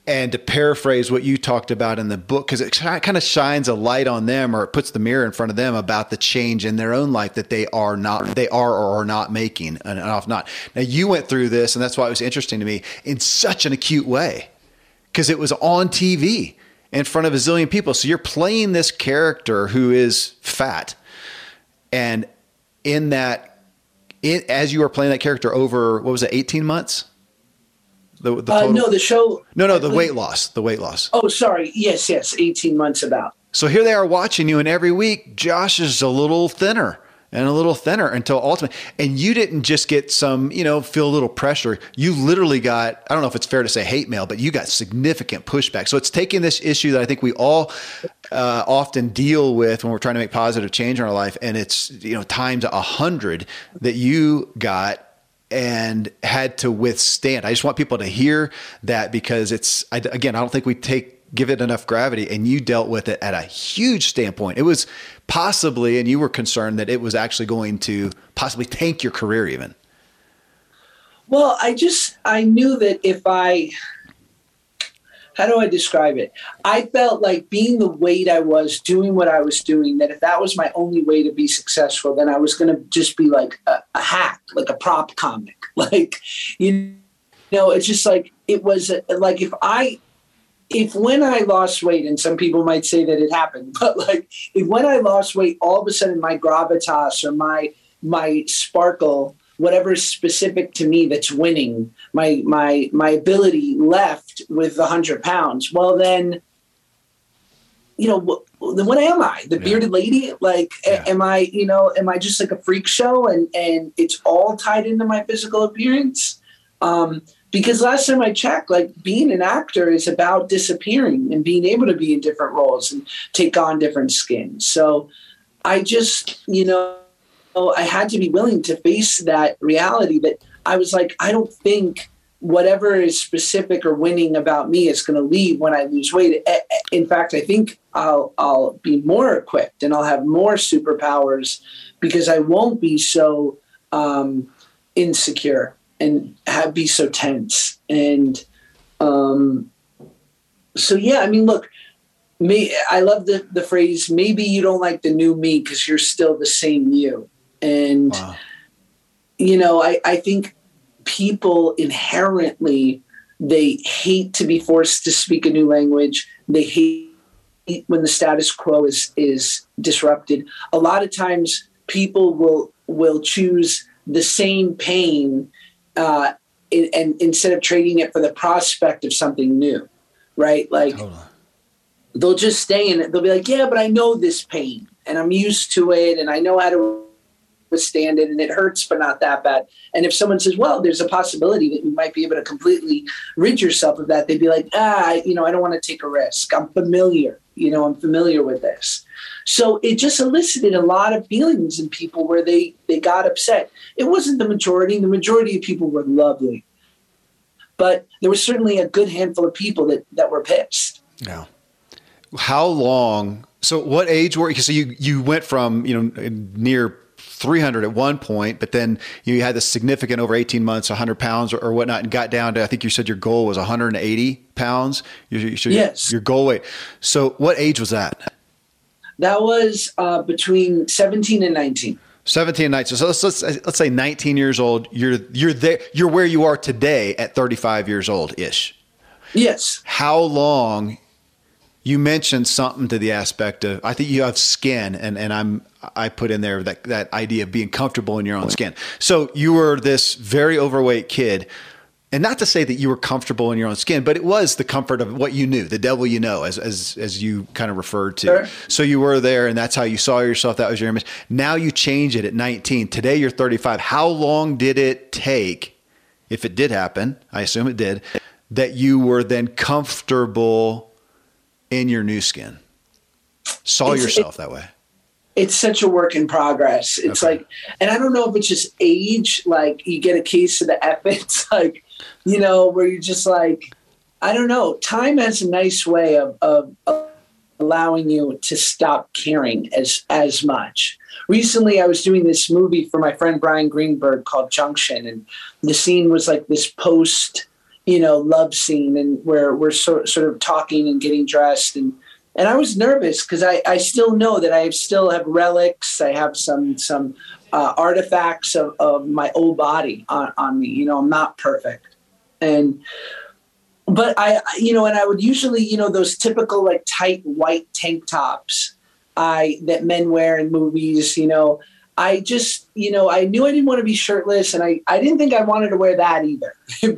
And to paraphrase what you talked about in the book, because it kind of shines a light on them or it puts the mirror in front of them about the change in their own life that they are not, they are or are not making, and off not. Now, you went through this, and that's why it was interesting to me in such an acute way, because it was on TV in front of a zillion people. So you're playing this character who is fat and in that, it, as you were playing that character over, what was it, 18 months? The, the uh, no, the show. No, no, the weight loss. The weight loss. Oh, sorry. Yes, yes. 18 months about. So here they are watching you, and every week Josh is a little thinner and a little thinner until ultimately and you didn't just get some you know feel a little pressure you literally got i don't know if it's fair to say hate mail but you got significant pushback so it's taking this issue that i think we all uh, often deal with when we're trying to make positive change in our life and it's you know times a hundred that you got and had to withstand i just want people to hear that because it's I, again i don't think we take give it enough gravity and you dealt with it at a huge standpoint it was possibly, and you were concerned that it was actually going to possibly tank your career even. Well, I just, I knew that if I, how do I describe it? I felt like being the weight I was, doing what I was doing, that if that was my only way to be successful, then I was going to just be like a, a hack, like a prop comic. <laughs> Like, you know, it's just like, it was like if I, if when I lost weight, and some people might say that it happened, <laughs> but like if when I lost weight, all of a sudden my gravitas or my my sparkle, whatever is specific to me that's winning, my my my ability left with the hundred pounds. Well, then, you know, then what am I? The yeah. bearded lady? Like, yeah. am I? You know, am I just like a freak show? And and it's all tied into my physical appearance. Um, because last time I checked, like being an actor is about disappearing and being able to be in different roles and take on different skins. So I just, you know, I had to be willing to face that reality that I was like, I don't think whatever is specific or winning about me is going to leave when I lose weight. In fact, I think I'll I'll be more equipped and I'll have more superpowers because I won't be so um, insecure and have be so tense and um so yeah i mean look me i love the the phrase maybe you don't like the new me because you're still the same you and wow. you know i i think people inherently they hate to be forced to speak a new language they hate when the status quo is is disrupted a lot of times people will will choose the same pain uh, and instead of trading it for the prospect of something new, right? Like totally. they'll just stay in it. They'll be like, yeah, but I know this pain and I'm used to it and I know how to withstand it and it hurts, but not that bad. And if someone says, well, there's a possibility that you might be able to completely rid yourself of that, they'd be like, ah, you know, I don't want to take a risk. I'm familiar, you know, I'm familiar with this. So it just elicited a lot of feelings in people where they they got upset. It wasn't the majority. The majority of people were lovely, but there was certainly a good handful of people that that were pissed. Yeah. How long? So what age were you? So you you went from you know near 300 at one point, but then you had this significant over 18 months, 100 pounds or, or, whatnot, and got down to, I think you said your goal was 180 pounds. Your, your, yes. Your goal weight. So what age was that? That was uh, between 17 and 19. 17 and 19. So let's, let's, let's say 19 years old. You're, you're there. You're where you are today at 35 years old ish. Yes. How long you mentioned something to the aspect of I think you have skin and, and I'm I put in there that that idea of being comfortable in your own skin. So you were this very overweight kid and not to say that you were comfortable in your own skin, but it was the comfort of what you knew, the devil you know, as as as you kind of referred to. Sure. So you were there, and that's how you saw yourself. That was your image. Now you change it at 19. Today you're 35. How long did it take, if it did happen? I assume it did. That you were then comfortable in your new skin, saw it's, yourself that way. It's such a work in progress. It's okay. like, and I don't know if it's just age. Like you get a case of the. It's <laughs> like you know, where you're just like, I don't know. Time has a nice way of, of, of allowing you to stop caring as as much. Recently, I was doing this movie for my friend Bryan Greenberg called Junction, and the scene was like this post, you know, love scene, and where we're sort sort of talking and getting dressed, and and I was nervous because I I still know that I still have relics. I have some some uh, artifacts of, of my old body on, on me. You know, I'm not perfect and but I, you know, and I would usually, you know, those typical like tight white tank tops I that men wear in movies, you know. I just, you know, I knew I didn't want to be shirtless, and I, I didn't think I wanted to wear that either, <laughs>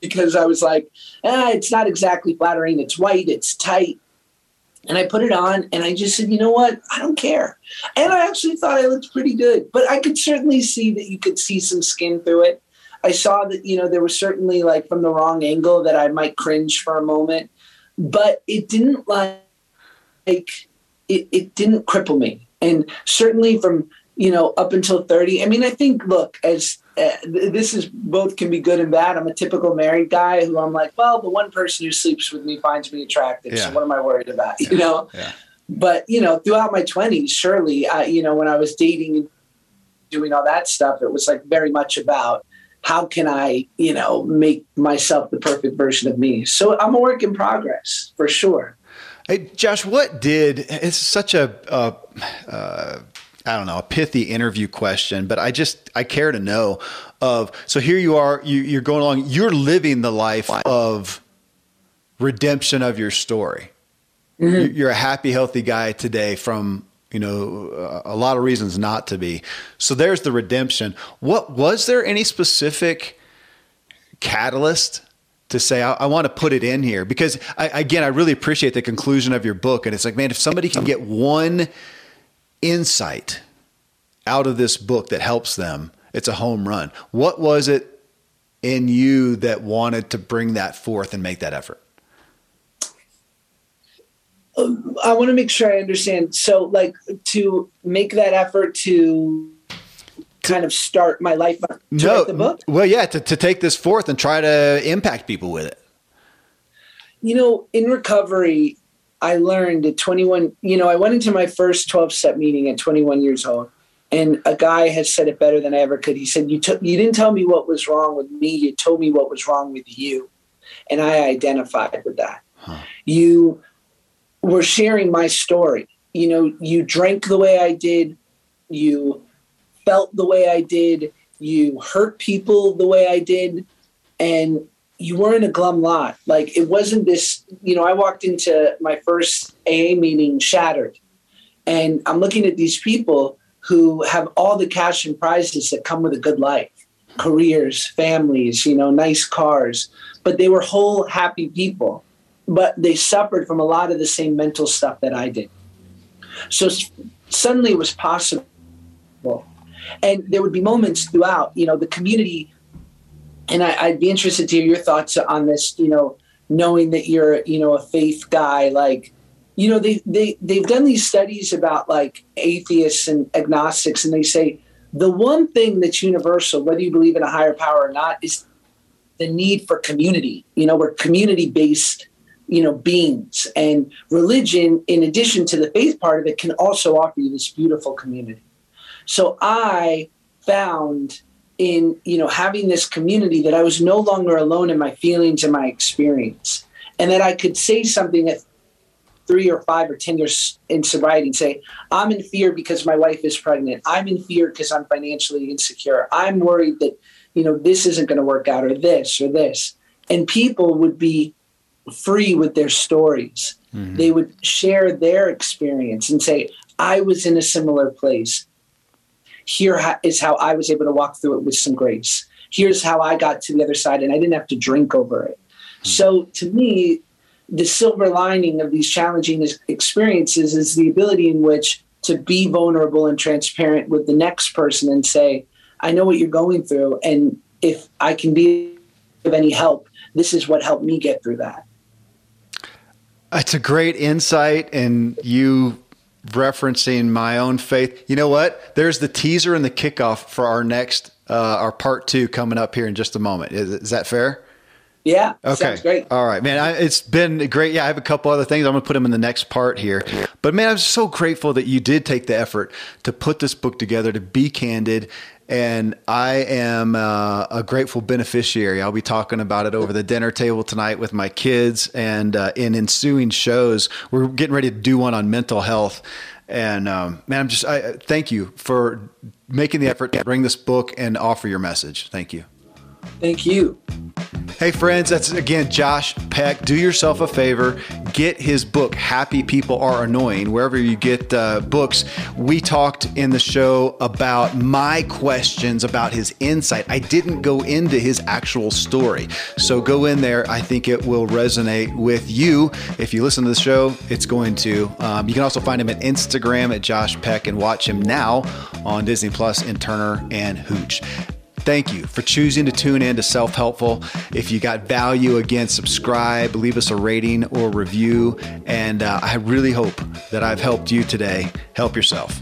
because I was like, eh, it's not exactly flattering. It's white, it's tight, And I put it on and I just said, you know what? I don't care. And I actually thought I looked pretty good, but I could certainly see that you could see some skin through it. I saw that, you know, there was certainly like from the wrong angle that I might cringe for a moment, but it didn't like, like it, it didn't cripple me. And certainly from, you know, up until 30, I mean, I think, look, as uh, this is both can be good and bad. I'm a typical married guy who I'm like, well, the one person who sleeps with me finds me attractive. Yeah. So what am I worried about? Yeah. You know. Yeah. But you know, throughout my 20s, surely, I, you know, when I was dating and doing all that stuff, it was like very much about how can I, you know, make myself the perfect version of me. So I'm a work in progress for sure. Hey, Josh, what did it's such a, a uh, I don't know, a pithy interview question, but I just I care to know of so here you are, you, you're going along, you're living the life of redemption of your story. Mm-hmm. You're a happy, healthy guy today from you know a lot of reasons not to be. So there's the redemption. What was there any specific catalyst to say I, I, want to put it in here because I, again I really appreciate the conclusion of your book and it's like man if somebody can get one insight out of this book that helps them, it's a home run. What was it in you that wanted to bring that forth and make that effort? Um, I want to make sure I understand. So, like, to make that effort to kind of start my life to no, write the book? Well, yeah, to, to take this forth and try to impact people with it. You know, in recovery, I learned at 21, you know, I went into my first 12 step meeting at 21 years old. And a guy has said it better than I ever could. He said, you, t- you didn't tell me what was wrong with me. You told me what was wrong with you. And I identified with that. Huh. You were sharing my story. You know, you drank the way I did. You felt the way I did. You hurt people the way I did. And you weren't a glum lot. Like it wasn't this, you know, I walked into my first AA meeting shattered. And I'm looking at these people who have all the cash and prizes that come with a good life careers, families, you know, nice cars. But they were whole, happy people. But they suffered from a lot of the same mental stuff that I did. So suddenly it was possible. And there would be moments throughout, you know, the community and I, would be interested to hear your thoughts on this. You know, knowing that you're you know a faith guy, like you know they they they've done these studies about like atheists and agnostics, and they say the one thing that's universal, whether you believe in a higher power or not, is the need for community. You know, we're community based you know beings and religion in addition to the faith part of it can also offer you this beautiful community so i found in you know having this community that I was no longer alone in my feelings and my experience, and that I could say something at three or five or ten years in sobriety and say, "I'm in fear because my wife is pregnant. I'm in fear because I'm financially insecure. I'm worried that you know this isn't going to work out or this or this," and people would be free with their stories. Mm-hmm. They would share their experience and say, "I was in a similar place." Here is how I was able to walk through it with some grace. Here's how I got to the other side and I didn't have to drink over it. Hmm. So to me, the silver lining of these challenging experiences is the ability in which to be vulnerable and transparent with the next person and say, I know what you're going through. And if I can be of any help, this is what helped me get through that. It's a great insight, and you referencing my own faith. You know what? There's the teaser and the kickoff for our next, uh, our part two coming up here in just a moment. Is, is that fair? Yeah. Okay. great. All right, man. I, it's been great. Yeah, I have a couple other things. I'm going to put them in the next part here. But man, I'm so grateful that you did take the effort to put this book together, to be candid, and I am uh, a grateful beneficiary. I'll be talking about it over the dinner table tonight with my kids, and uh, in ensuing shows, we're getting ready to do one on mental health. And um, man, I'm just I thank you for making the effort to bring this book and offer your message. Thank you. Thank you. Hey, friends, that's again Josh Peck. Do yourself a favor, get his book, Happy People Are Annoying, wherever you get uh, books. We talked in the show about my questions about his insight. I didn't go into his actual story. So go in there. I think it will resonate with you. If you listen to the show, it's going to. Um, you can also find him at Instagram at Josh Peck and watch him now on Disney Plus in Turner and Hooch. Thank you for choosing to tune in to Self Helpful. If you got value, again, subscribe, leave us a rating or review. And uh, I really hope that I've helped you today. Help yourself.